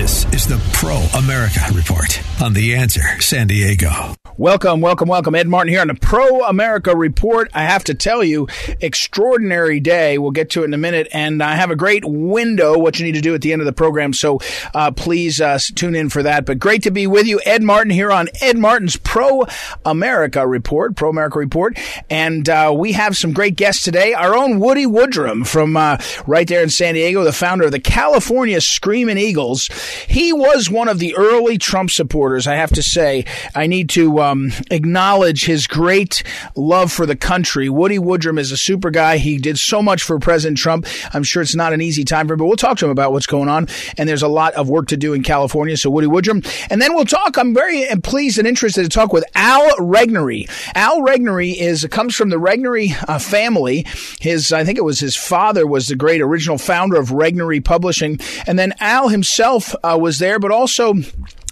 This is the Pro America Report on The Answer San Diego. Welcome, welcome, welcome. Ed Martin here on the Pro America Report. I have to tell you, extraordinary day. We'll get to it in a minute. And I have a great window, what you need to do at the end of the program. So uh, please uh, tune in for that. But great to be with you. Ed Martin here on Ed Martin's Pro America Report, Pro America Report. And uh, we have some great guests today. Our own Woody Woodrum from uh, right there in San Diego, the founder of the California Screaming Eagles. He was one of the early Trump supporters, I have to say. I need to um, acknowledge his great love for the country. Woody Woodrum is a super guy. He did so much for President Trump. I'm sure it's not an easy time for him, but we'll talk to him about what's going on. And there's a lot of work to do in California. So Woody Woodrum. And then we'll talk. I'm very pleased and interested to talk with Al Regnery. Al Regnery is comes from the Regnery uh, family. His, I think it was his father was the great original founder of Regnery Publishing. And then Al himself uh, was there, but also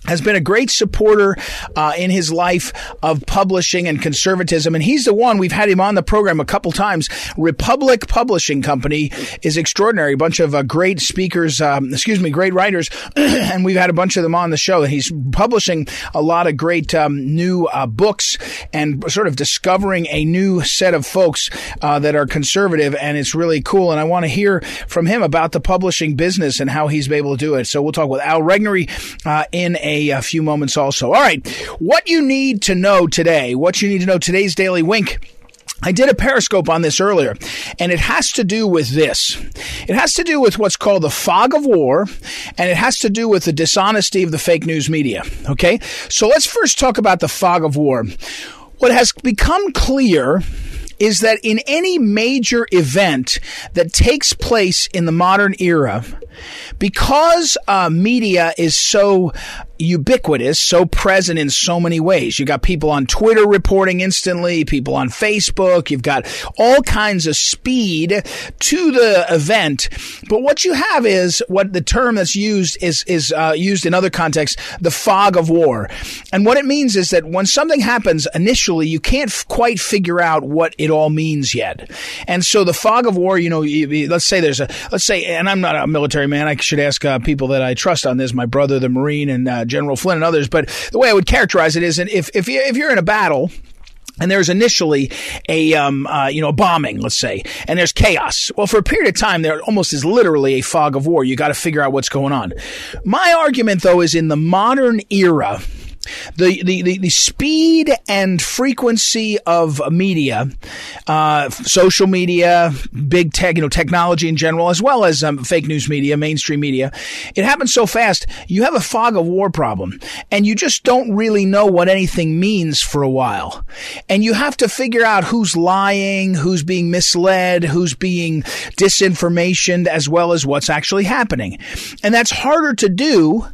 has been a great supporter uh, in his life of publishing and conservatism. And he's the one, we've had him on the program a couple times. Republic Publishing Company is extraordinary. A bunch of uh, great speakers, um, excuse me, great writers. and we've had a bunch of them on the show. And he's publishing a lot of great um, new uh, books and sort of discovering a new set of folks uh, that are conservative. And it's really cool. And I want to hear from him about the publishing business and how he's been able to do it. So we'll talk with Al Regnery uh, in a a, few moments also. All right. What you need to know today, what you need to know today's Daily Wink. I did a periscope on this earlier, and it has to do with this. It has to do with what's called the fog of war, and it has to do with the dishonesty of the fake news media. Okay? So let's first talk about the fog of war. What has become clear is that in any major event that takes place in the modern era, because uh, media is so ubiquitous, so present in so many ways. You got people on Twitter reporting instantly, people on Facebook, you've got all kinds of speed to the event. But what you have is what the term that's used is is uh, used in other contexts, the fog of war. And what it means is that when something happens initially, you can't f- quite figure out what it all means yet. And so the fog of war, you know, you, you, let's say there's a let's say and I'm not a military man, I should ask uh, people that I trust on this, my brother the Marine and uh, General Flynn and others. But the way I would characterize it is, if if you, if you're in a battle and there's initially a um, uh, you know bombing, let's say, and there's chaos. Well, for a period of time, there almost is literally a fog of war. You got to figure out what's going on. My argument, though, is in the modern era the, the, the, the speed and frequency of media, uh, social media, big tech, you know, technology in general, as well as um, fake news media, mainstream media, it happens so fast. You have a fog of war problem and you just don't really know what anything means for a while. And you have to figure out who's lying, who's being misled, who's being disinformation, as well as what's actually happening. And that's harder to do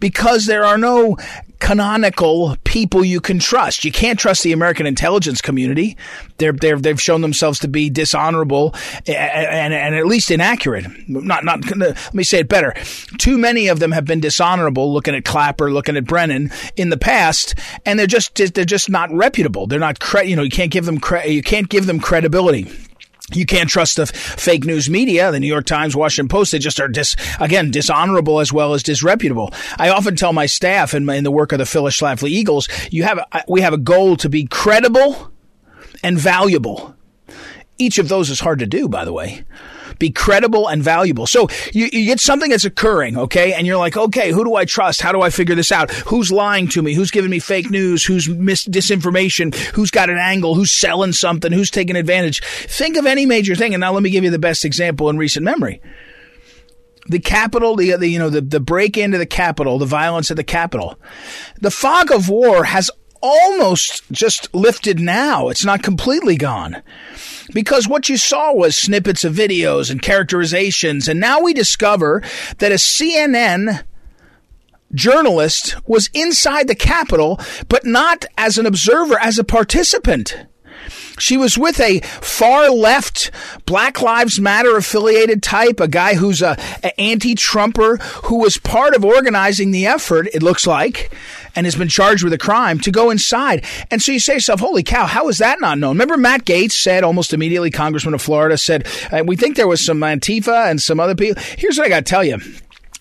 because there are no canonical people you can trust. You can't trust the American intelligence community. They're, they're, they've shown themselves to be dishonorable and, and, and at least inaccurate. Not, not, let me say it better. Too many of them have been dishonorable looking at Clapper, looking at Brennan in the past, and they're just, they're just not reputable. They're not, cre- you know, you can't give them, cre- you can't give them credibility. You can't trust the fake news media, the New York Times, Washington Post. They just are dis, again, dishonorable as well as disreputable. I often tell my staff in, in the work of the Phyllis Schlafly Eagles, you have, we have a goal to be credible and valuable. Each of those is hard to do, by the way be credible and valuable. So you, you get something that's occurring, okay, and you're like, okay, who do I trust? How do I figure this out? Who's lying to me? Who's giving me fake news? Who's mis- disinformation? Who's got an angle? Who's selling something? Who's taking advantage? Think of any major thing, and now let me give you the best example in recent memory the Capitol, the, the, you know the the break into the Capitol, the violence at the Capitol. the fog of war has almost just lifted now. It's not completely gone. Because what you saw was snippets of videos and characterizations, and now we discover that a CNN journalist was inside the Capitol, but not as an observer, as a participant. She was with a far left Black Lives Matter affiliated type, a guy who's a, a anti-Trumper who was part of organizing the effort, it looks like, and has been charged with a crime to go inside. And so you say to yourself, holy cow, how is that not known? Remember Matt Gaetz said almost immediately, Congressman of Florida said, uh, we think there was some Antifa and some other people. Here's what I got to tell you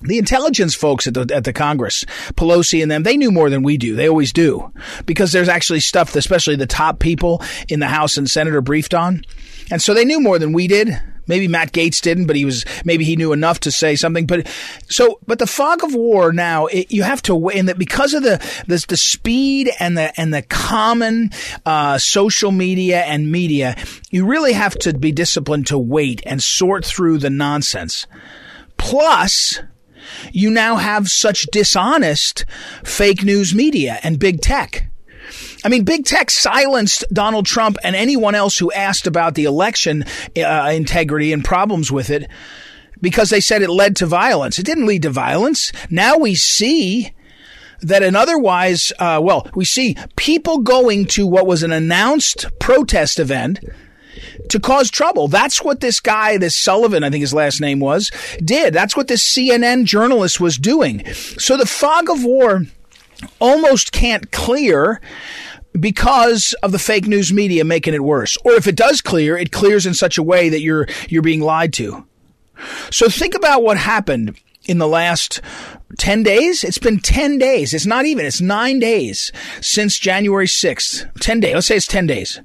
the intelligence folks at the at the Congress, Pelosi and them, they knew more than we do. They always do, because there's actually stuff, especially the top people in the House and Senate are briefed on, and so they knew more than we did. Maybe Matt Gaetz didn't, but he was maybe he knew enough to say something. But so, but the fog of war now, it, you have to wait, and that because of the the, the speed and the and the common uh, social media and media, you really have to be disciplined to wait and sort through the nonsense. Plus, you now have such dishonest fake news media and big tech. I mean, big tech silenced Donald Trump and anyone else who asked about the election uh, integrity and problems with it because they said it led to violence. It didn't lead to violence. Now we see that an otherwise, uh, well, we see people going to what was an announced protest event to cause trouble. That's what this guy, this Sullivan, I think his last name was, did. That's what this CNN journalist was doing. So the fog of war almost can't clear because of the fake news media making it worse. Or if it does clear, it clears in such a way that you're you're being lied to. So think about what happened in the last 10 days? It's been 10 days. It's not even. It's 9 days since January 6th. 10 days. Let's say it's 10 days.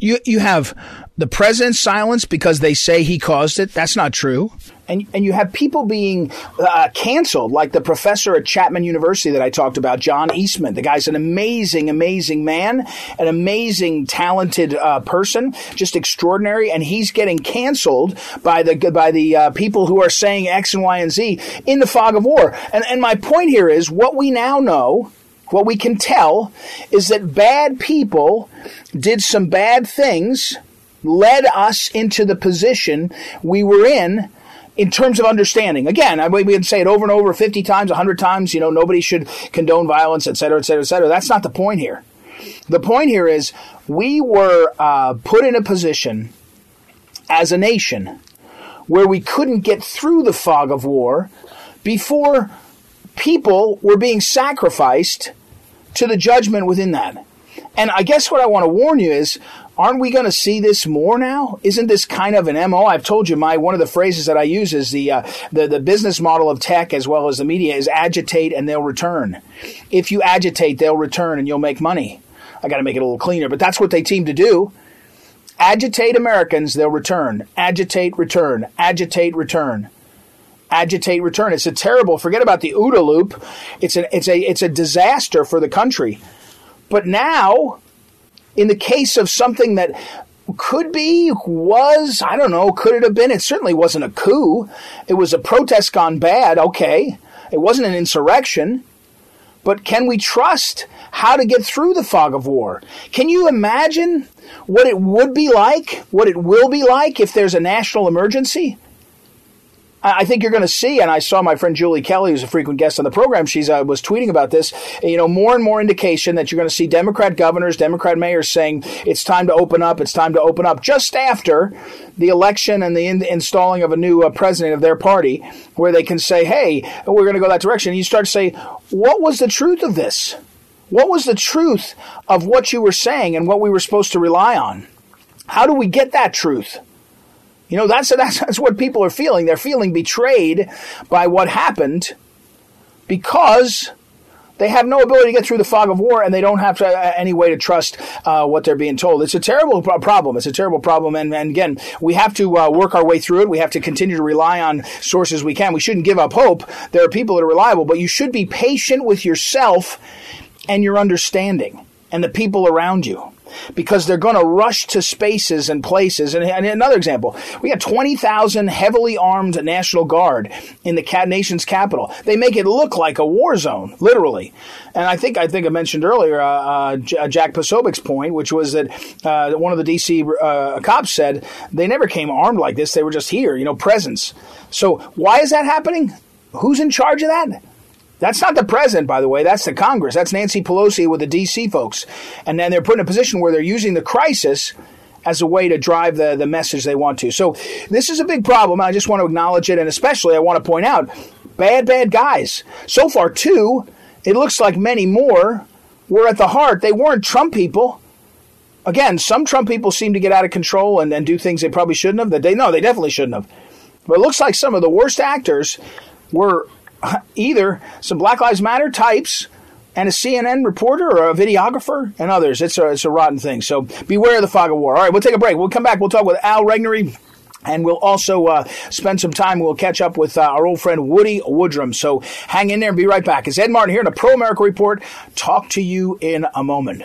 You you have the president's silence because they say he caused it. That's not true. And, and you have people being uh, canceled, like the professor at Chapman University that I talked about, John Eastman. The guy's an amazing, amazing man, an amazing, talented uh, person, just extraordinary. And he's getting canceled by the by the uh, people who are saying X and Y and Z in the fog of war. And and my point here is what we now know what we can tell is that bad people did some bad things led us into the position we were in in terms of understanding. Again, I mean, we can say it over and over 50 times, 100 times, you know, nobody should condone violence, et cetera, et cetera, et cetera. That's not the point here. The point here is we were uh, put in a position as a nation where we couldn't get through the fog of war before people were being sacrificed to the judgment within that. And I guess what I want to warn you is aren't we going to see this more now? Isn't this kind of an MO? I've told you my one of the phrases that I use is the uh, the the business model of tech as well as the media is agitate and they'll return. If you agitate, they'll return and you'll make money. I got to make it a little cleaner, but that's what they seem to do. Agitate Americans, they'll return. Agitate, return. Agitate, return agitate return. It's a terrible. Forget about the OODA loop. It's a it's a it's a disaster for the country. But now in the case of something that could be, was, I don't know, could it have been? It certainly wasn't a coup. It was a protest gone bad, okay. It wasn't an insurrection. But can we trust how to get through the fog of war? Can you imagine what it would be like, what it will be like if there's a national emergency? I think you're going to see, and I saw my friend Julie Kelly, who's a frequent guest on the program, she's uh, was tweeting about this. You know, more and more indication that you're going to see Democrat governors, Democrat mayors saying it's time to open up, it's time to open up, just after the election and the in- installing of a new uh, president of their party, where they can say, "Hey, we're going to go that direction." And you start to say, "What was the truth of this? What was the truth of what you were saying and what we were supposed to rely on? How do we get that truth?" You know, that's, that's, that's what people are feeling. They're feeling betrayed by what happened because they have no ability to get through the fog of war and they don't have to, uh, any way to trust uh, what they're being told. It's a terrible problem. It's a terrible problem. And, and again, we have to uh, work our way through it. We have to continue to rely on sources we can. We shouldn't give up hope. There are people that are reliable, but you should be patient with yourself and your understanding and the people around you. Because they're going to rush to spaces and places. And, and another example, we got 20,000 heavily armed National Guard in the nation's capital. They make it look like a war zone, literally. And I think I think I mentioned earlier uh, uh, Jack Posobiec's point, which was that uh, one of the DC uh, cops said they never came armed like this; they were just here, you know, presence. So why is that happening? Who's in charge of that? That's not the president, by the way. That's the Congress. That's Nancy Pelosi with the D.C. folks. And then they're put in a position where they're using the crisis as a way to drive the, the message they want to. So this is a big problem. I just want to acknowledge it. And especially, I want to point out bad, bad guys. So far, two. It looks like many more were at the heart. They weren't Trump people. Again, some Trump people seem to get out of control and, and do things they probably shouldn't have. That they know they definitely shouldn't have. But it looks like some of the worst actors were either some Black Lives Matter types and a CNN reporter or a videographer and others. It's a, it's a rotten thing. So beware of the fog of war. All right, we'll take a break. We'll come back. We'll talk with Al Regnery. And we'll also uh, spend some time. We'll catch up with uh, our old friend Woody Woodrum. So hang in there and be right back. It's Ed Martin here in the Pro America Report. Talk to you in a moment.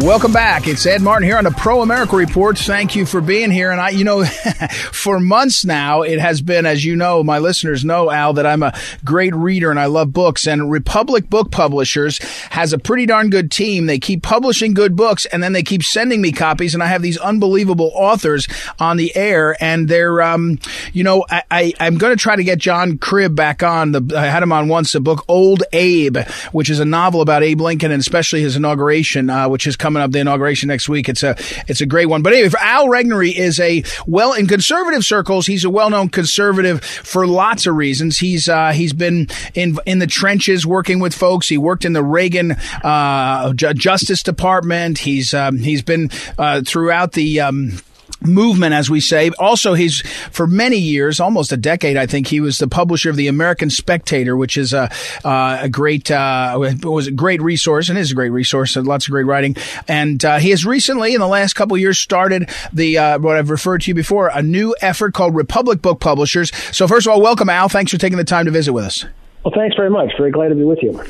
Welcome back. It's Ed Martin here on the Pro America Report. Thank you for being here. And I, you know, for months now, it has been, as you know, my listeners know, Al, that I'm a great reader and I love books. And Republic Book Publishers has a pretty darn good team. They keep publishing good books and then they keep sending me copies. And I have these unbelievable authors on the air. And they're, um, you know, I, I, am going to try to get John Cribb back on. The, I had him on once, the book Old Abe, which is a novel about Abe Lincoln and especially his inauguration, uh, which is coming up the inauguration next week. It's a it's a great one. But anyway, Al Regnery is a well in conservative circles. He's a well known conservative for lots of reasons. He's uh, he's been in in the trenches working with folks. He worked in the Reagan uh, Justice Department. He's um, he's been uh, throughout the um, movement, as we say. Also, he's for many years, almost a decade, I think, he was the publisher of the American Spectator, which is a uh, a great uh, was a great resource and is a great resource. Lots of great writing, and uh, he has recently, in the last couple of years, started the uh, what I've referred to you before, a new effort called Republic Book Publishers. So, first of all, welcome, Al. Thanks for taking the time to visit with us. Well, thanks very much. Very glad to be with you.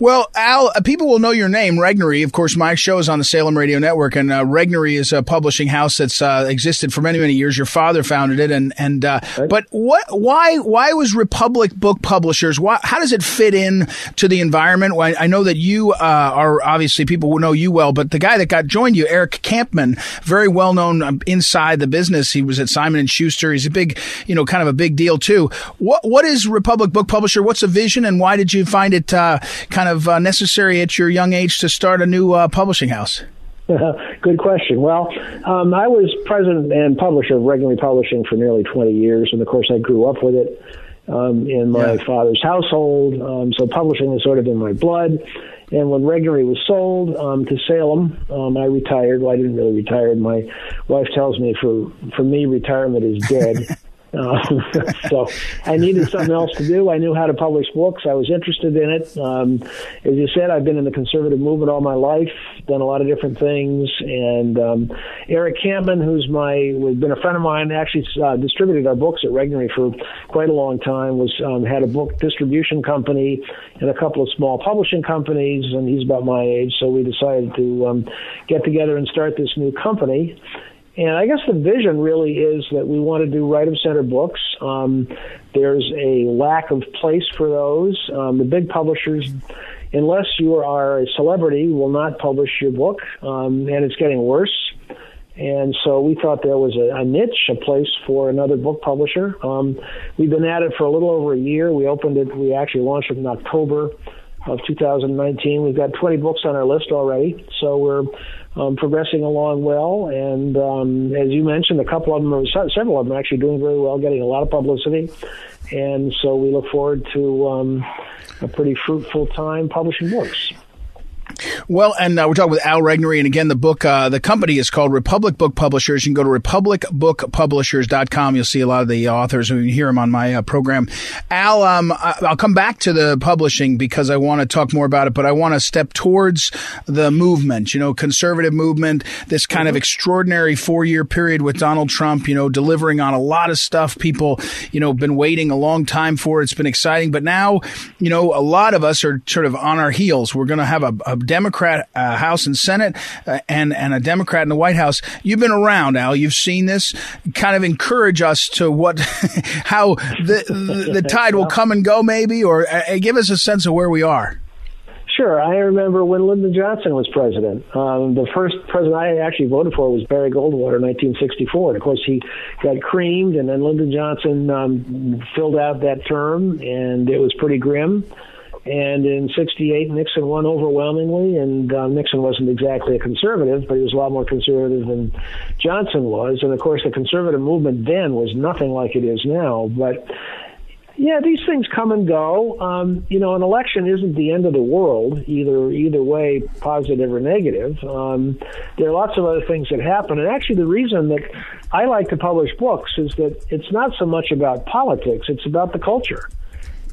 Well, Al, uh, people will know your name, Regnery. Of course, my show is on the Salem Radio Network, and uh, Regnery is a publishing house that's uh, existed for many, many years. Your father founded it, and and uh, right. but what? Why? Why was Republic Book Publishers? Why, how does it fit in to the environment? Well, I know that you uh, are obviously people who know you well, but the guy that got joined you, Eric Kampmann, very well known um, inside the business. He was at Simon and Schuster. He's a big, you know, kind of a big deal too. What What is Republic Book Publisher? What's the vision, and why did you find it uh, kind of of uh, necessary at your young age to start a new uh, publishing house? Good question. Well, um, I was president and publisher of Regnery Publishing for nearly 20 years, and of course, I grew up with it um, in my yeah. father's household. Um, so publishing is sort of in my blood. And when Regnery was sold um, to Salem, um, I retired. Well, I didn't really retire. My wife tells me for for me, retirement is dead. Uh, so I needed something else to do. I knew how to publish books. I was interested in it. Um, as you said, I've been in the conservative movement all my life, done a lot of different things. And um, Eric Kampmann, who's my, has been a friend of mine, actually uh, distributed our books at Regnery for quite a long time. Was um, had a book distribution company and a couple of small publishing companies, and he's about my age. So we decided to um, get together and start this new company. And I guess the vision really is that we want to do right of center books. Um, there's a lack of place for those. Um, the big publishers, unless you are a celebrity, will not publish your book, um, and it's getting worse. And so we thought there was a, a niche, a place for another book publisher. Um, we've been at it for a little over a year. We opened it, we actually launched it in October of 2019. We've got 20 books on our list already, so we're um, progressing along well. And um, as you mentioned, a couple of them, are, several of them, are actually doing very well, getting a lot of publicity. And so we look forward to um, a pretty fruitful time publishing books. Well, and uh, we're talking with Al Regnery, and again, the book, uh, the company is called Republic Book Publishers. You can go to republicbookpublishers.com. You'll see a lot of the authors. You hear them on my uh, program. Al, um, I'll come back to the publishing because I want to talk more about it, but I want to step towards the movement. You know, conservative movement. This kind mm-hmm. of extraordinary four-year period with Donald Trump. You know, delivering on a lot of stuff. People, you know, been waiting a long time for. It's been exciting, but now, you know, a lot of us are sort of on our heels. We're going to have a, a Democrat uh, House and Senate uh, and and a Democrat in the White House. You've been around, Al. You've seen this. Kind of encourage us to what, how the the, the tide will come and go, maybe, or uh, give us a sense of where we are. Sure. I remember when Lyndon Johnson was president. Um, the first president I actually voted for was Barry Goldwater in 1964. And of course, he got creamed, and then Lyndon Johnson um, filled out that term, and it was pretty grim. And in '68, Nixon won overwhelmingly, and uh, Nixon wasn't exactly a conservative, but he was a lot more conservative than Johnson was. And of course, the conservative movement then was nothing like it is now. But yeah, these things come and go. Um, you know, an election isn't the end of the world, either either way, positive or negative. Um, there are lots of other things that happen, and actually, the reason that I like to publish books is that it's not so much about politics; it's about the culture.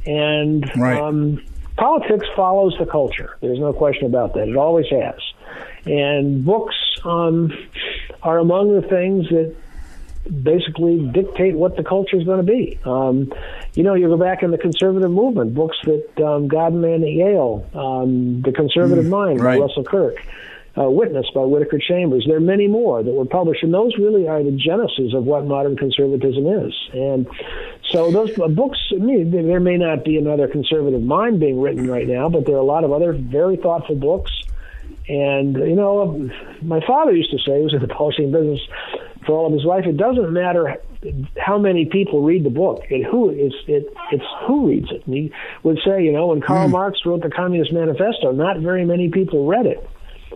And right. um, politics follows the culture. There's no question about that. It always has. And books um, are among the things that basically dictate what the culture is going to be. Um, you know, you go back in the conservative movement, books that um, God Man at Yale, um, The Conservative mm, Mind right. by Russell Kirk uh, Witness by Whittaker Chambers. There are many more that were published, and those really are the genesis of what modern conservatism is. And so those books, I mean, there may not be another conservative mind being written right now, but there are a lot of other very thoughtful books. And, you know, my father used to say, he was in the publishing business for all of his life, it doesn't matter how many people read the book. It who it's it it's who reads it. And he would say, you know, when Karl mm. Marx wrote the Communist Manifesto, not very many people read it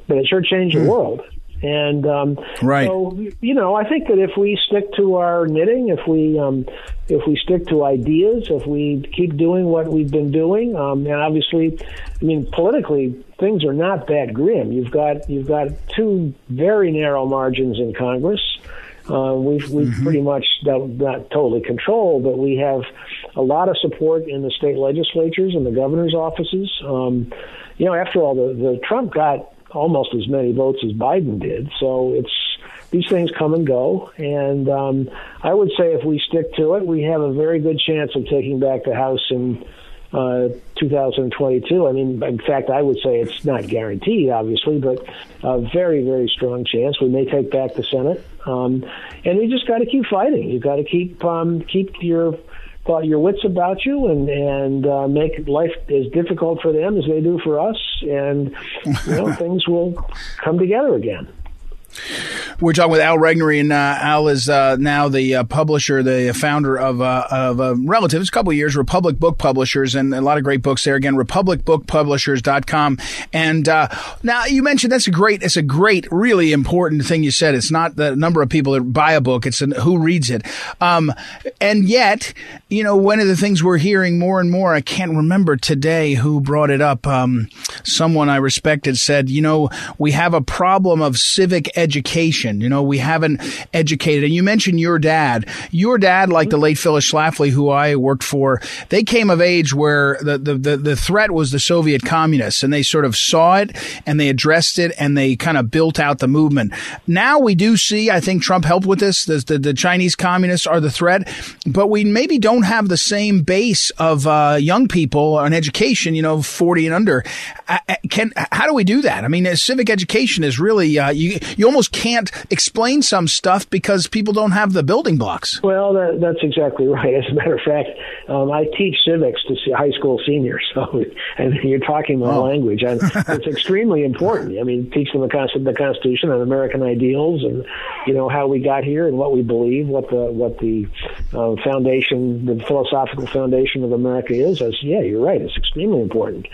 but it sure changed the hmm. world. And um, right. so, you know, I think that if we stick to our knitting, if we um, if we stick to ideas, if we keep doing what we've been doing, um, and obviously, I mean, politically, things are not that grim. You've got you've got two very narrow margins in Congress. Uh, we've we've mm-hmm. pretty much not, not totally control, but we have a lot of support in the state legislatures and the governor's offices. Um, you know, after all, the, the Trump got almost as many votes as Biden did. So it's these things come and go, and um, I would say if we stick to it, we have a very good chance of taking back the House in uh, 2022. I mean, in fact, I would say it's not guaranteed, obviously, but a very, very strong chance. We may take back the Senate, um, and you just got to keep fighting. You got to keep um, keep your thought your wits about you and and uh, make life as difficult for them as they do for us, and you know things will come together again. We're talking with Al Regnery, and uh, Al is uh, now the uh, publisher, the founder of uh, of uh, relatives, a couple years, Republic Book Publishers, and a lot of great books there. Again, republicbookpublishers.com. And uh, now you mentioned that's a great, it's a great, really important thing you said. It's not the number of people that buy a book; it's an, who reads it. Um, and yet, you know, one of the things we're hearing more and more, I can't remember today who brought it up. Um, someone I respected said, you know, we have a problem of civic education. You know, we haven't educated. And you mentioned your dad. Your dad, like the late Phyllis Schlafly, who I worked for, they came of age where the, the, the, the threat was the Soviet communists and they sort of saw it and they addressed it and they kind of built out the movement. Now we do see, I think Trump helped with this. The, the, the Chinese communists are the threat, but we maybe don't have the same base of uh, young people on education, you know, 40 and under. Can, how do we do that? I mean, civic education is really, uh, you, you almost can't explain some stuff because people don't have the building blocks. Well, that, that's exactly right. As a matter of fact, um, I teach civics to high school seniors, so and you're talking my oh. language, and it's extremely important. I mean, teach them the, the Constitution and American ideals, and you know how we got here and what we believe, what the what the uh, foundation, the philosophical foundation of America is. As yeah, you're right. It's extremely important.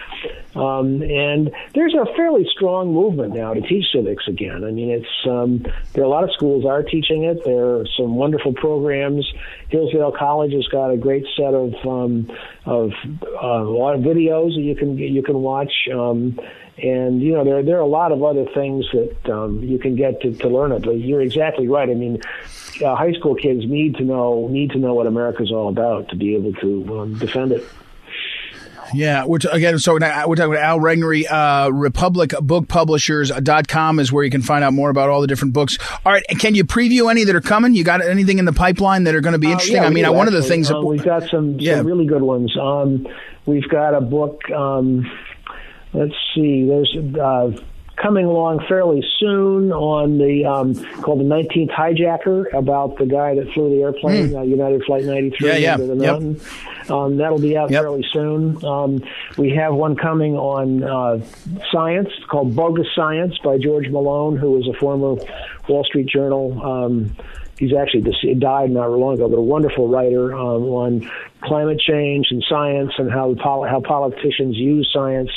Um, and there's a fairly strong movement now to teach civics again. I mean, it's um, there are a lot of schools are teaching it. There are some wonderful programs. Hillsdale College has got a great set of um, of uh, a lot of videos that you can you can watch. Um, and you know there there are a lot of other things that um, you can get to, to learn it. But you're exactly right. I mean, uh, high school kids need to know need to know what America's all about to be able to um, defend it. Yeah, we're again. So we're talking about Al Regnery. Uh, RepublicBookPublishers.com is where you can find out more about all the different books. All right, can you preview any that are coming? You got anything in the pipeline that are going to be interesting? Uh, yeah, I mean, do, one actually. of the things uh, we've got some, yeah. some really good ones. Um, we've got a book. Um, let's see. There's uh, coming along fairly soon on the um, called the 19th hijacker about the guy that flew the airplane, mm. uh, United Flight 93 yeah, yeah. into the mountain. Yep. Um, that'll be out yep. fairly soon. Um, we have one coming on uh, science called Bogus Science by George Melloan, who was a former Wall Street Journal. Um, he's actually died not long ago, but a wonderful writer um, on climate change and science and how how politicians use science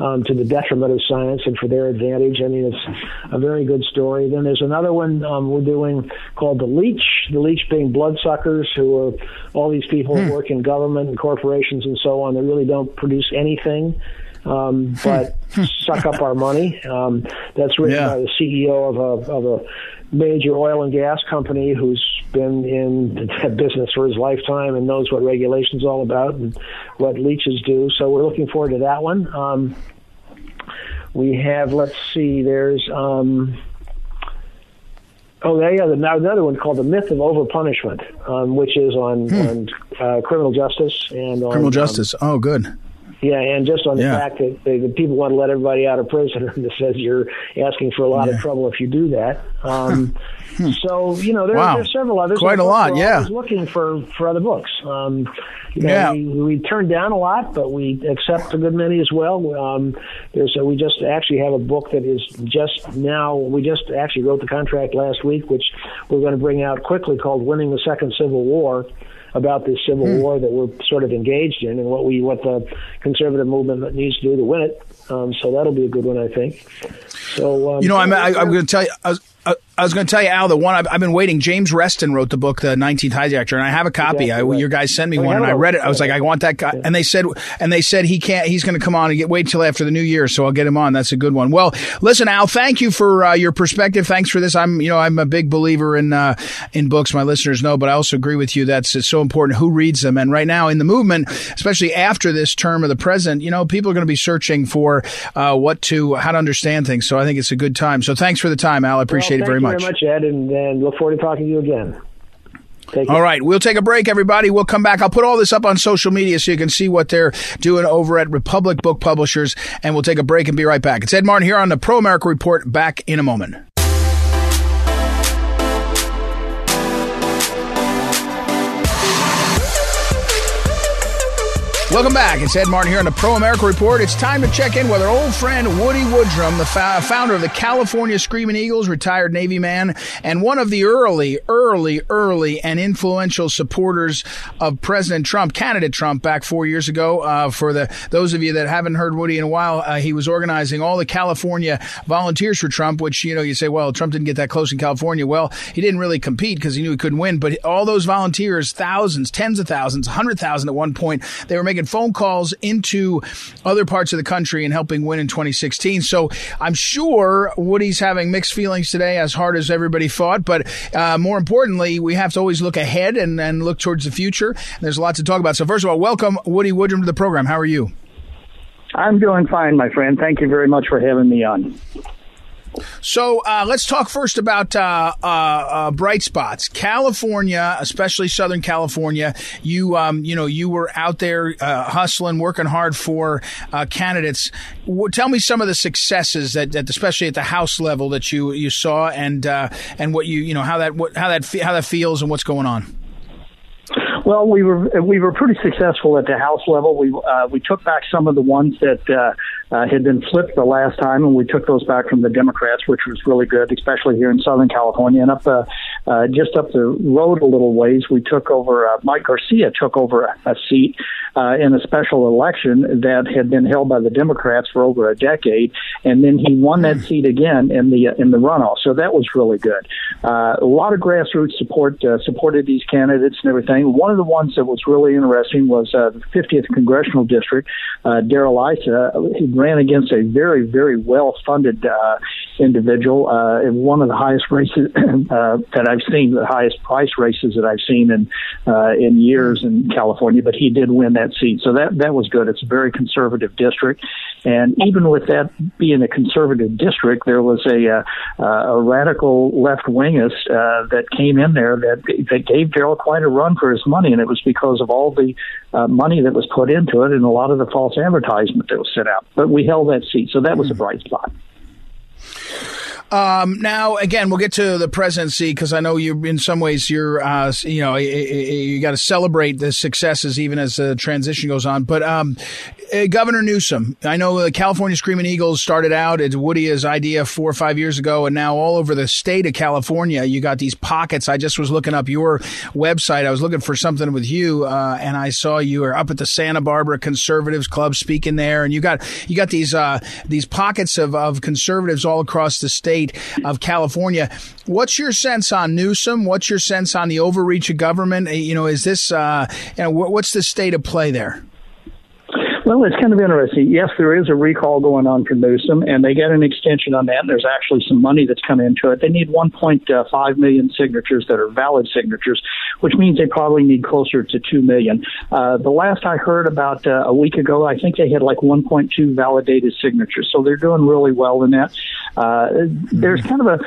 um, to the detriment of science and for their advantage. I mean, it's a very good story. Then there's another one um, we're doing called The Leech, the leech being bloodsuckers, who are all these people who hmm. work in government and corporations and so on that really don't produce anything. Um, but hmm. suck up our money. Um, that's written yeah. by the CEO of a, of a major oil and gas company who's been in the business for his lifetime and knows what regulations all about and what leeches do. So we're looking forward to that one. Um, we have, let's see, there's. Um, Oh, yeah, now another one called the myth of overpunishment, um, which is on, hmm. on uh, criminal justice and on, criminal um, justice. Um, oh, good. Yeah, and just on the yeah. fact that the, the, people want to let everybody out of prison, and it says you're asking for a lot yeah. of trouble if you do that. Um, hmm. So you know there, wow. there's several others. Quite a lot, yeah. Looking for for other books. Um, you know, yeah. we, we turn down a lot, but we accept a good many as well. Um, there's a, we just actually have a book that is just now. We just actually wrote the contract last week, which we're going to bring out quickly, called "Winning the Second Civil War." About this civil hmm. war that we're sort of engaged in and what we what the conservative movement needs to do to win it. Um, so that'll be a good one, I think. So um, you know, I'm I, am i am going to tell you. I was, I, I was going to tell you, Al, the one I've, I've, been waiting. James Reston wrote the book, The 19th Hijacker, and I have a copy. Exactly I, Your guys sent me one, and I read it. I was like, I want that guy. Yeah. And they said, and they said he can't. He's going to come on and get wait till after the new year, so I'll get him on. That's a good one. Well, listen, Al, thank you for uh, your perspective. Thanks for this. I'm, you know, I'm a big believer in uh, in books. My listeners know, but I also agree with you. That's it's so important who reads them. And right now in the movement, especially after this term of the president, you know, people are going to be searching for uh, what to how to understand things. So I think it's a good time. So thanks for the time, Al. I appreciate well, it very much. Very much, Ed, and, and look forward to talking to you again. All right, we'll take a break, everybody. We'll come back. I'll put all this up on social media so you can see what they're doing over at Republic Book Publishers, and we'll take a break and be right back. It's Ed Martin here on the Pro America Report. Back in a moment. Welcome back. It's Ed Martin here on the Pro America Report. It's time to check in with our old friend Woody Woodrum, the fa- founder of the California Screaming Eagles, retired Navy man, and one of the early, early, early and influential supporters of President Trump, candidate Trump, back four years ago. Uh, for the those of you that haven't heard Woody in a while, uh, he was organizing all the California volunteers for Trump. Which you know you say, well, Trump didn't get that close in California. Well, he didn't really compete because he knew he couldn't win. But all those volunteers, thousands, tens of thousands, hundred thousand at one point, they were making making phone calls into other parts of the country and helping win in 2016. So I'm sure Woody's having mixed feelings today, as hard as everybody thought. But uh, more importantly, we have to always look ahead and, and look towards the future. There's a lot to talk about. So first of all, welcome Woody Woodrum to the program. How are you? I'm doing fine, my friend. Thank you very much for having me on. So uh, let's talk first about uh, uh, uh, bright spots. California, especially Southern California. You um, you know you were out there uh, hustling, working hard for uh, candidates. W- tell me some of the successes that, that, especially at the House level, that you you saw, and and what you you know how that what, how that how that feels and what's going on. Well, we were we were pretty successful at the House level. We uh, we took back some of the ones that uh, uh, had been flipped the last time, and we took those back from the Democrats, which was really good, especially here in Southern California and up uh, uh, just up the road a little ways, we took over. Uh, Mike Garcia took over a, a seat uh, in a special election that had been held by the Democrats for over a decade, and then he won that seat again in the in the runoff. So that was really good. Uh, a lot of grassroots support uh, supported these candidates and everything. One of the ones that was really interesting was uh, the 50th congressional district. Uh, Darrell Issa ran against a very very well funded uh, individual uh, in one of the highest races uh, that I've seen, the highest price races that I've seen in uh, in years in California. But he did win that seat, so that that was good. It's a very conservative district, and even with that being a conservative district, there was a uh, a radical left wingist uh, that came in there that that gave Darrell quite a run for his money, and it was because of all the uh, money that was put into it and a lot of the false advertisement that was sent out. But we held that seat, so that was a bright spot. Um, now, again, we'll get to the presidency because I know you, in some ways, you're, uh, you know, you, got to celebrate the successes even as the transition goes on. But um, uh, Governor Newsom, I know the California Screaming Eagles started out as Woody's idea four or five years ago, and now all over the state of California, you got these pockets. I just was looking up your website. I was looking for something with you, uh, and I saw you were up at the Santa Barbara Conservatives Club speaking there, and you got you got these uh, these pockets of, of conservatives all across the state of California. What's your sense on Newsom? What's your sense on the overreach of government? You know, is this uh, you know what's the state of play there? Well, it's kind of interesting. Yes, there is a recall going on for Newsom, and they get an extension on that. And there's actually some money that's come into it. They need 1.5 million signatures that are valid signatures, which means they probably need closer to 2 million. Uh, the last I heard about uh, a week ago, I think they had like 1.2 validated signatures. So they're doing really well in that. Uh, there's kind of a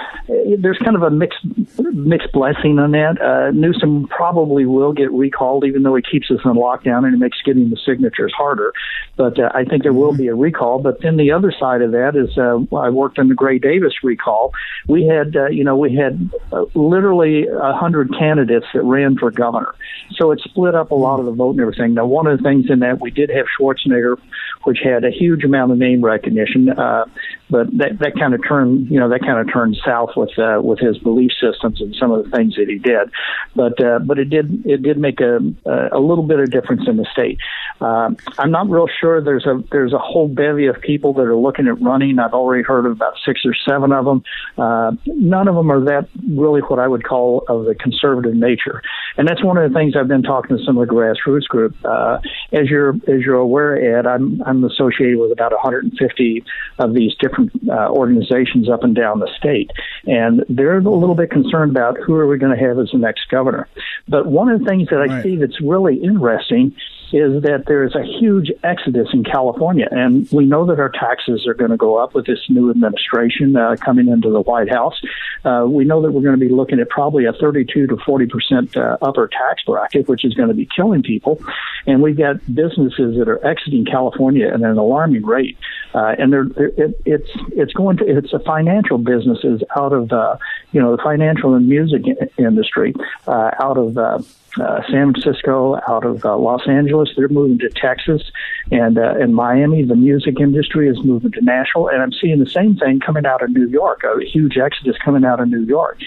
there's kind of a mixed mixed blessing on that. Uh, Newsom probably will get recalled, even though he keeps us in lockdown and it makes getting the signatures harder. But uh, I think there will be a recall. But then the other side of that is uh, I worked on the Gray Davis recall. We had, uh, you know, we had uh, literally a hundred candidates that ran for governor. So it split up a lot of the vote and everything. Now, one of the things in that we did have Schwarzenegger, which had a huge amount of name recognition, uh, but that that kind of turned, you know, that kind of turned south with uh, with his belief systems and some of the things that he did. But uh, but it did it did make a a little bit of difference in the state. Uh, I'm not real sure. There's a there's a whole bevy of people that are looking at running. I've already heard of about six or seven of them. Uh, none of them are that really what I would call of the conservative nature, and that's one of the things I've been talking to some of the grassroots group. Uh, as you're as you're aware, Ed, I'm I'm associated with about 150 of these different uh, organizations up and down the state, and they're a little bit concerned about who are we going to have as the next governor. But one of the things that I right. see that's really interesting is that there is a huge exodus in California, and we know that our taxes are going to go up with this new administration uh, coming into the White House. Uh, we know that we're going to be looking at probably a 32 to 40 percent uh, upper tax bracket, which is going to be killing people. And we've got businesses that are exiting California at an alarming rate, uh, and they're, it, it's it's going to it's a financial businesses out of uh, you know the financial and music industry uh, out of uh, uh, San Francisco, out of uh, Los Angeles. They're moving to Texas, and uh, in Miami, the music industry is moving to Nashville, and I'm seeing the same thing coming out of New York. A huge exodus coming out of New York.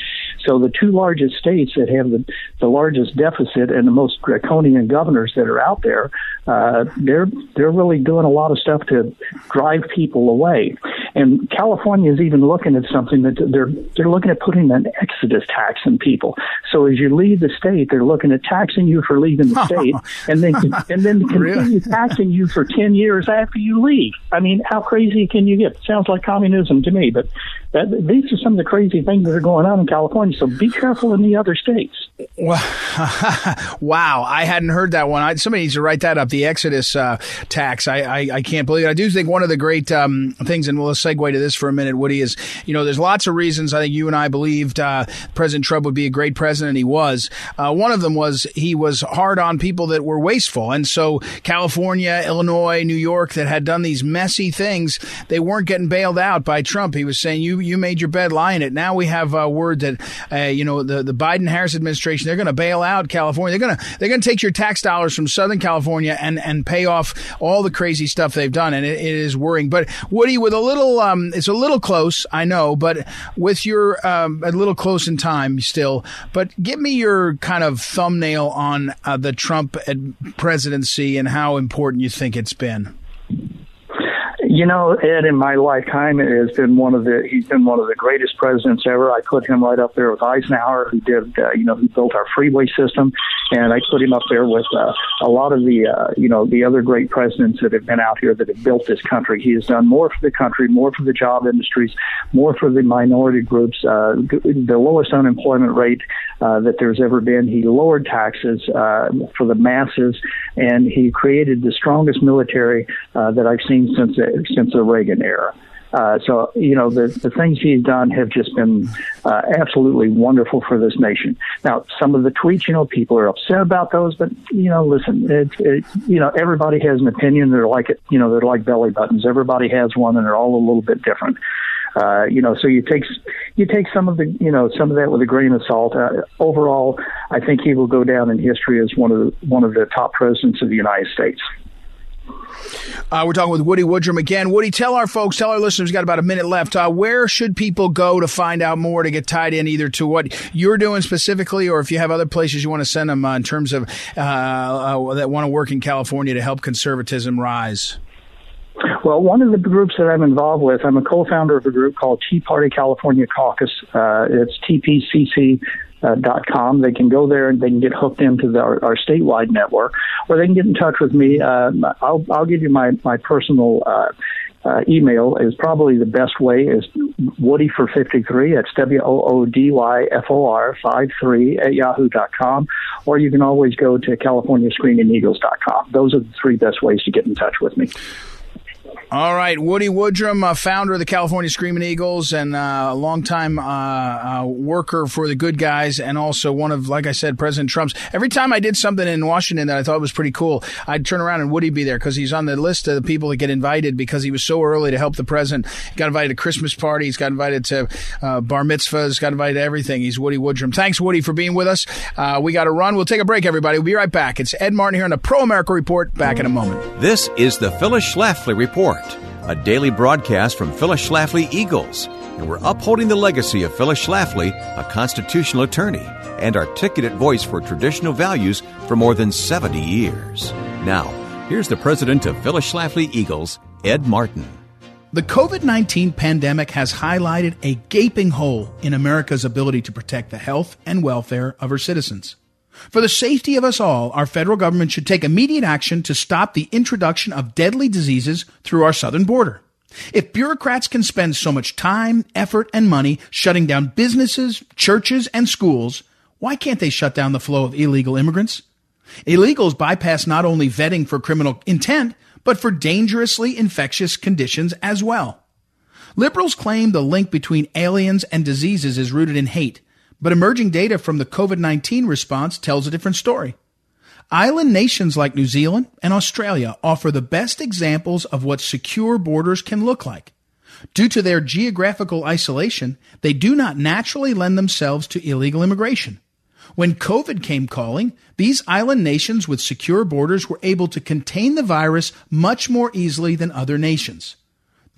So the two largest states that have the, the largest deficit and the most draconian governors that are out there, uh, they're they're really doing a lot of stuff to drive people away. And California is even looking at something that they're they're looking at putting an exodus tax on people. So as you leave the state, they're looking at taxing you for leaving the state, and then and then continue taxing you for ten years after you leave. I mean, how crazy can you get? Sounds like communism to me, but that, these are some of the crazy things that are going on in California. So be careful in the other states. Wow, I hadn't heard that one. I, somebody needs to write that up. The Exodus uh, tax. I, I, I can't believe it. I do think one of the great um, things, and we'll segue to this for a minute, Woody, is you know there's lots of reasons. I think you and I believed uh, President Trump would be a great president. He was. Uh, one of them was he was hard on people that were wasteful, and so California, Illinois, New York that had done these messy things, they weren't getting bailed out by Trump. He was saying you you made your bed, lie in it. Now we have uh, word that uh, you know, the, the Biden Harris administration, they're going to bail out California. They're going to, they're going to take your tax dollars from Southern California and, and pay off all the crazy stuff they've done. And it, it is worrying. But Woody, with a little, um, it's a little close, I know, but with your, um, a little close in time still, but give me your kind of thumbnail on uh, the Trump presidency and how important you think it's been. You know, Ed, in my lifetime, has been one of the, he's been one of the greatest presidents ever. I put him right up there with Eisenhower, who did, uh, you know, who built our freeway system. And I put him up there with uh, a lot of the, uh, you know, the other great presidents that have been out here that have built this country. He has done more for the country, more for the job industries, more for the minority groups, uh, the lowest unemployment rate uh, that there's ever been. He lowered taxes uh, for the masses, and he created the strongest military uh, that I've seen since since the Reagan era. Uh, so, you know, the, the things he's done have just been uh, absolutely wonderful for this nation. Now, some of the tweets, you know, people are upset about those, but, you know, listen, it's, it, you know, everybody has an opinion. They're like it, you know, they're like belly buttons. Everybody has one and they're all a little bit different. Uh, you know, so you take you take some of the you know some of that with a grain of salt. Uh, overall, I think he will go down in history as one of the, one of the top presidents of the United States. Uh, we're talking with Woody Woodrum again. Woody, tell our folks, tell our listeners, we've got about a minute left. Uh, where should people go to find out more to get tied in either to what you're doing specifically, or if you have other places you want to send them uh, in terms of uh, uh, that want to work in California to help conservatism rise? Well, one of the groups that I'm involved with, I'm a co-founder of a group called Tea Party California Caucus. Uh, it's TPCC dot com. They can go there and they can get hooked into the, our, our, statewide network, or they can get in touch with me. Uh, I'll, I'll give you my my personal. Uh, uh, email is probably the best way is Woody for 53. That's W O O D Y F O R 53 at yahoo.com. Or you can always go to CaliforniaScreamingEagles.com. Those are the three best ways to get in touch with me. All right, Woody Woodrum, uh, founder of the California Screaming Eagles and uh, a longtime uh, uh, worker for the good guys, and also one of, like I said, President Trump's. Every time I did something in Washington that I thought was pretty cool, I'd turn around and Woody be there because he's on the list of the people that get invited because he was so early to help the president. He got invited to Christmas parties, got invited to uh, bar mitzvahs, got invited to everything. He's Woody Woodrum. Thanks, Woody, for being with us. Uh, we got to run. We'll take a break, everybody. We'll be right back. It's Ed Martin here on the Pro America Report. Back in a moment. This is the Phyllis Schlafly Report a daily broadcast from Phyllis Schlafly Eagles. And we're upholding the legacy of Phyllis Schlafly, a constitutional attorney and articulate voice for traditional values for more than 70 years. Now, here's the president of Phyllis Schlafly Eagles, Ed Martin. The COVID 19 pandemic has highlighted a gaping hole in America's ability to protect the health and welfare of her citizens. For the safety of us all, our federal government should take immediate action to stop the introduction of deadly diseases through our southern border. If bureaucrats can spend so much time, effort, and money shutting down businesses, churches, and schools, why can't they shut down the flow of illegal immigrants? Illegals bypass not only vetting for criminal intent, but for dangerously infectious conditions as well. Liberals claim the link between aliens and diseases is rooted in hate, but emerging data from the COVID-19 response tells a different story. Island nations like New Zealand and Australia offer the best examples of what secure borders can look like. Due to their geographical isolation, they do not naturally lend themselves to illegal immigration. When COVID came calling, these island nations with secure borders were able to contain the virus much more easily than other nations.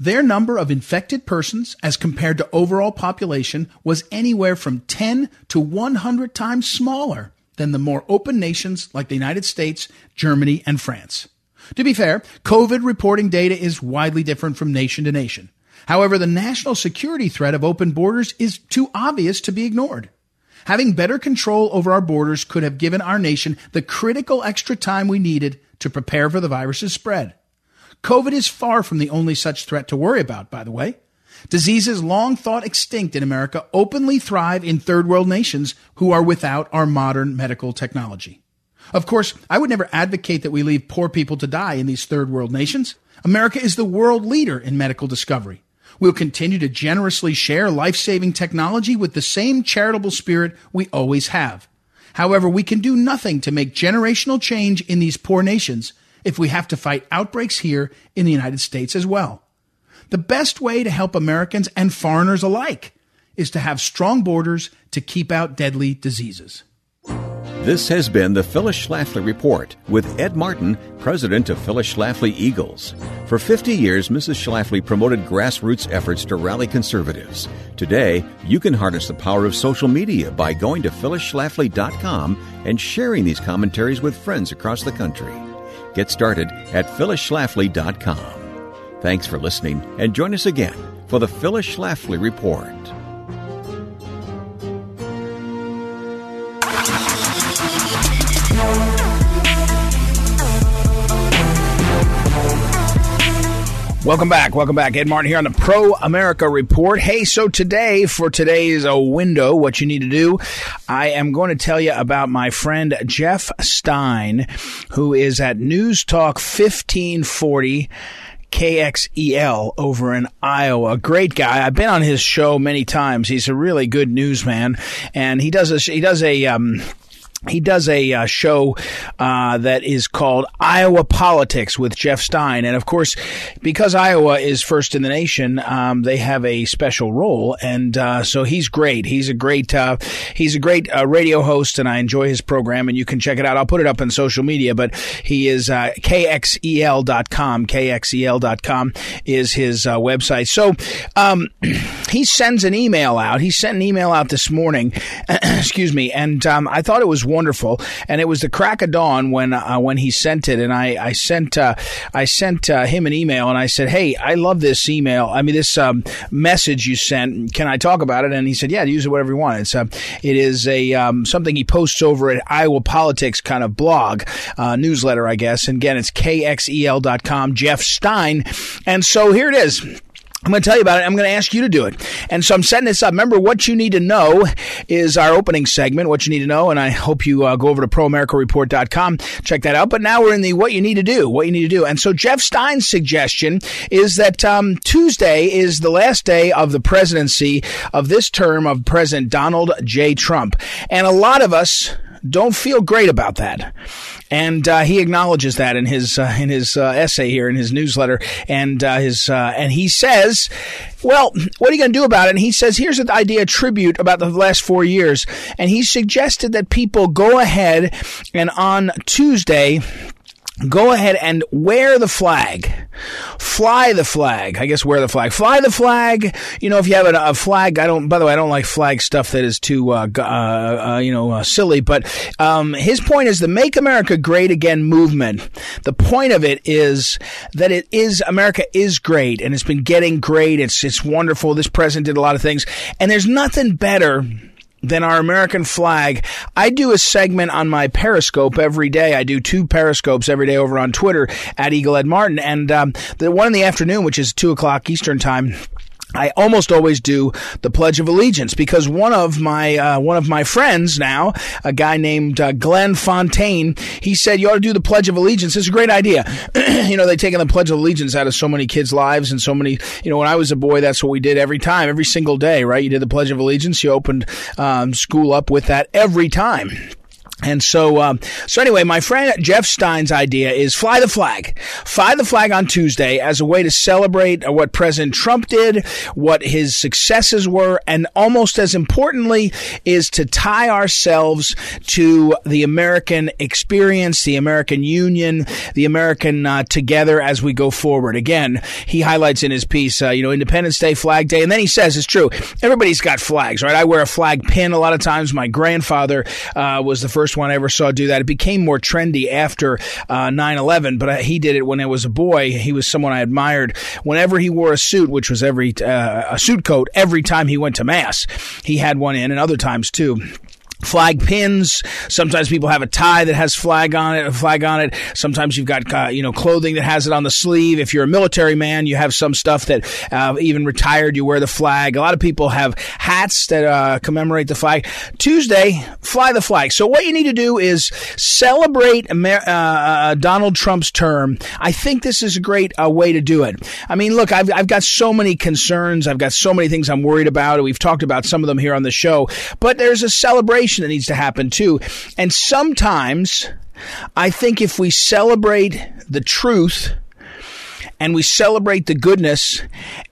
Their number of infected persons as compared to overall population was anywhere from 10 to 100 times smaller than the more open nations like the United States, Germany, and France. To be fair, COVID reporting data is widely different from nation to nation. However, the national security threat of open borders is too obvious to be ignored. Having better control over our borders could have given our nation the critical extra time we needed to prepare for the virus's spread. COVID is far from the only such threat to worry about, by the way. Diseases long thought extinct in America openly thrive in third world nations who are without our modern medical technology. Of course, I would never advocate that we leave poor people to die in these third world nations. America is the world leader in medical discovery. We'll continue to generously share life saving technology with the same charitable spirit we always have. However, we can do nothing to make generational change in these poor nations if we have to fight outbreaks here in the United States as well. The best way to help Americans and foreigners alike is to have strong borders to keep out deadly diseases. This has been the Phyllis Schlafly Report with Ed Martin, president of Phyllis Schlafly Eagles. For 50 years, Mrs. Schlafly promoted grassroots efforts to rally conservatives. Today, you can harness the power of social media by going to phyllisschlafly.com and sharing these commentaries with friends across the country. Get started at phyllisschlafly.com. Thanks for listening and join us again for the Phyllis Schlafly Report. Welcome back. Welcome back. Ed Martin here on the Pro America Report. Hey, so today, for today's uh, window, what you need to do, I am going to tell you about my friend Jeff Stein, who is at News Talk 1540. KXEL over in Iowa. Great guy. I've been on his show many times. He's a really good newsman, and he does a he does a um, he does a uh, show uh, that is called Iowa Politics with Jeff Stein, and of course, because Iowa is first in the nation, um, they have a special role, and uh, so he's great. He's a great uh, he's a great uh, radio host, and I enjoy his program. And you can check it out. I'll put it up on social media, but he is uh, kxel.com. Kxel.com is his website. So um, he sends an email out. He sent an email out this morning. excuse me, and um, I thought it was wonderful. And it was the crack of dawn when uh, when he sent it, and I I sent uh, I sent uh, him an email, and I said, "Hey, I love this email. I mean, this um, message you sent. Can I talk about it?" And he said, "Yeah, use it whatever you want. It's uh, it is a um, something he posts over at Iowa Politics kind of blog uh, newsletter, I guess. And again, it's kxel.com. Jeff Stein, and so here it is. I'm going to tell you about it. I'm going to ask you to do it. And so I'm setting this up. Remember, what you need to know is our opening segment, what you need to know. And I hope you uh, go over to proamericareport.com, check that out. But now we're in the what you need to do, what you need to do. And so Jeff Stein's suggestion is that um, Tuesday is the last day of the presidency of this term of President Donald J. Trump. And a lot of us don't feel great about that. And uh, he acknowledges that in his uh, in his uh, essay here in his newsletter, and uh, his uh, and he says, "Well, what are you going to do about it?" And he says, "Here's an idea tribute about the last four years," and he suggested that people go ahead and on Tuesday go ahead and wear the flag. Fly the flag. I guess wear the flag. Fly the flag. You know, if you have a, a flag, I don't, by the way, I don't like flag stuff that is too, uh, uh, uh, you know, uh, silly, but, um, his point is the Make America Great Again movement. The point of it is that it is, America is great and it's been getting great. It's, it's wonderful. This president did a lot of things and there's nothing better than our American flag. I do a segment on my Periscope every day. I do two Periscopes every day over on Twitter at Eagle Ed Martin, and um, the one in the afternoon, which is two o'clock Eastern time. I almost always do the Pledge of Allegiance because one of my uh, one of my friends now, a guy named uh, Glenn Fontaine, he said you ought to do the Pledge of Allegiance. It's a great idea. you know, they've taken the Pledge of Allegiance out of so many kids' lives and so many. You know, when I was a boy, that's what we did every time, every single day. Right? You did the Pledge of Allegiance. You opened um, school up with that every time. And so, um, so anyway, my friend Jeff Stein's idea is fly the flag. Fly the flag on Tuesday as a way to celebrate what President Trump did, what his successes were, and almost as importantly is to tie ourselves to the American experience, the American Union, the American uh, together as we go forward. Again, he highlights in his piece, uh, you know, Independence Day, Flag Day, and then he says it's true. Everybody's got flags, right? I wear a flag pin a lot of times. My grandfather uh, was the first first one I ever saw do that. It became more trendy after uh, 9/11, but he did it when I was a boy. He was someone I admired. Whenever he wore a suit, which was every uh, a suit coat, every time he went to mass, he had one in, and other times too flag pins. Sometimes people have a tie that has flag on it, a flag on it. Sometimes you've got, uh, you know, clothing that has it on the sleeve. If you're a military man, you have some stuff that, uh, even retired, you wear the flag. A lot of people have hats that, uh, commemorate the flag. Tuesday, fly the flag. So what you need to do is celebrate Amer- uh, uh, Donald Trump's term. I think this is a great uh, way to do it. I mean, look, I've, I've got so many concerns. I've got so many things I'm worried about. We've talked about some of them here on the show, but there's a celebration celebration that needs to happen too. And sometimes I think if we celebrate the truth, and we celebrate the goodness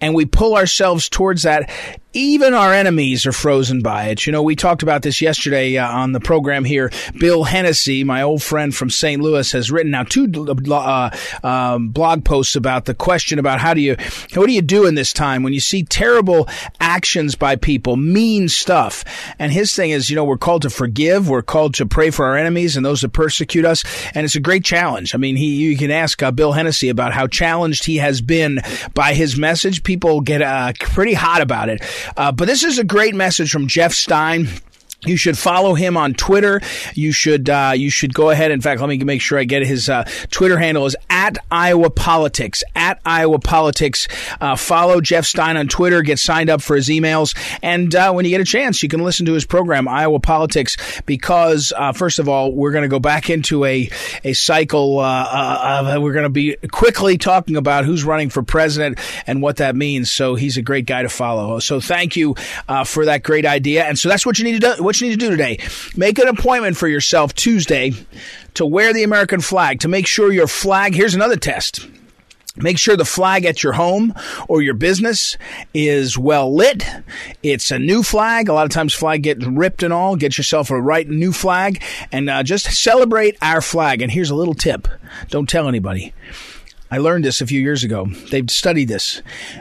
and we pull ourselves towards that, even our enemies are frozen by it. You know, we talked about this yesterday uh, on the program here. Bill Hennessy, my old friend from St. Louis, has written now two uh, um, blog posts about the question about how do you, what do you do in this time when you see terrible actions by people, mean stuff. And his thing is, you know, we're called to forgive. We're called to pray for our enemies and those that persecute us. And it's a great challenge. I mean, he, you can ask uh, Bill Hennessy about how challenged he has been by his message. People get uh, pretty hot about it. Uh, but this is a great message from Jeff Stein. You should follow him on Twitter. You should uh, you should go ahead. In fact, let me make sure I get his uh, Twitter handle is at Iowa Politics at Iowa Politics. Uh, follow Jeff Stein on Twitter. Get signed up for his emails, and uh, when you get a chance, you can listen to his program Iowa Politics. Because uh, first of all, we're going to go back into a a cycle. Uh, we're going to be quickly talking about who's running for president and what that means. So he's a great guy to follow. So thank you for that great idea. And so that's what you need to do what you need to do today. Make an appointment for yourself Tuesday to wear the American flag, to make sure your flag, here's another test. Make sure the flag at your home or your business is well lit. It's a new flag. A lot of times flag get ripped and all. Get yourself a right new flag and uh, just celebrate our flag. And here's a little tip. Don't tell anybody. I learned this a few years ago. They've studied this.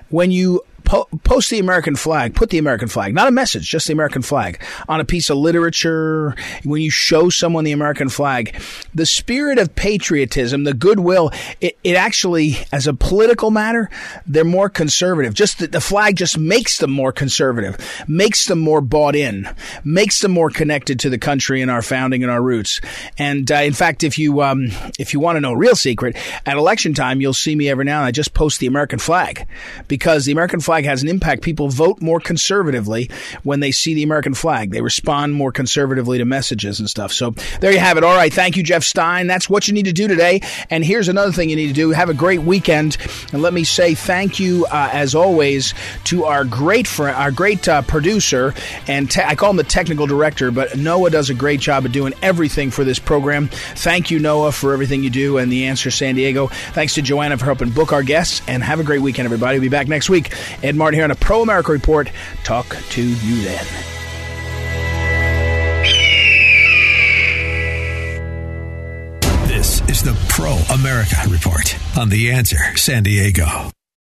When you po- post the American flag, put the American flag, not a message, just the American flag on a piece of literature. When you show someone the American flag, the spirit of patriotism, the goodwill, it, it actually, as a political matter, they're more conservative. Just the, the flag just makes them more conservative, makes them more bought in, makes them more connected to the country and our founding and our roots. And uh, in fact, if you um, if you want to know a real secret, at election time, you'll see me every now and. I just post the American flag because the American flag flag has an impact. People vote more conservatively when they see the American flag. They respond more conservatively to messages and stuff. So there you have it. All right. Thank you, Jeff Stein. That's what you need to do today. And here's another thing you need to do. Have a great weekend. And let me say thank you, uh, as always, to our great friend, our great uh, producer, and te- I call him the technical director, but Noah does a great job of doing everything for this program. Thank you, Noah, for everything you do and the answer, San Diego. Thanks to Joanna for helping book our guests. And have a great weekend, everybody. We'll be back next week. Ed Martin here on a Pro America Report. Talk to you then. This is the Pro America Report on The Answer San Diego.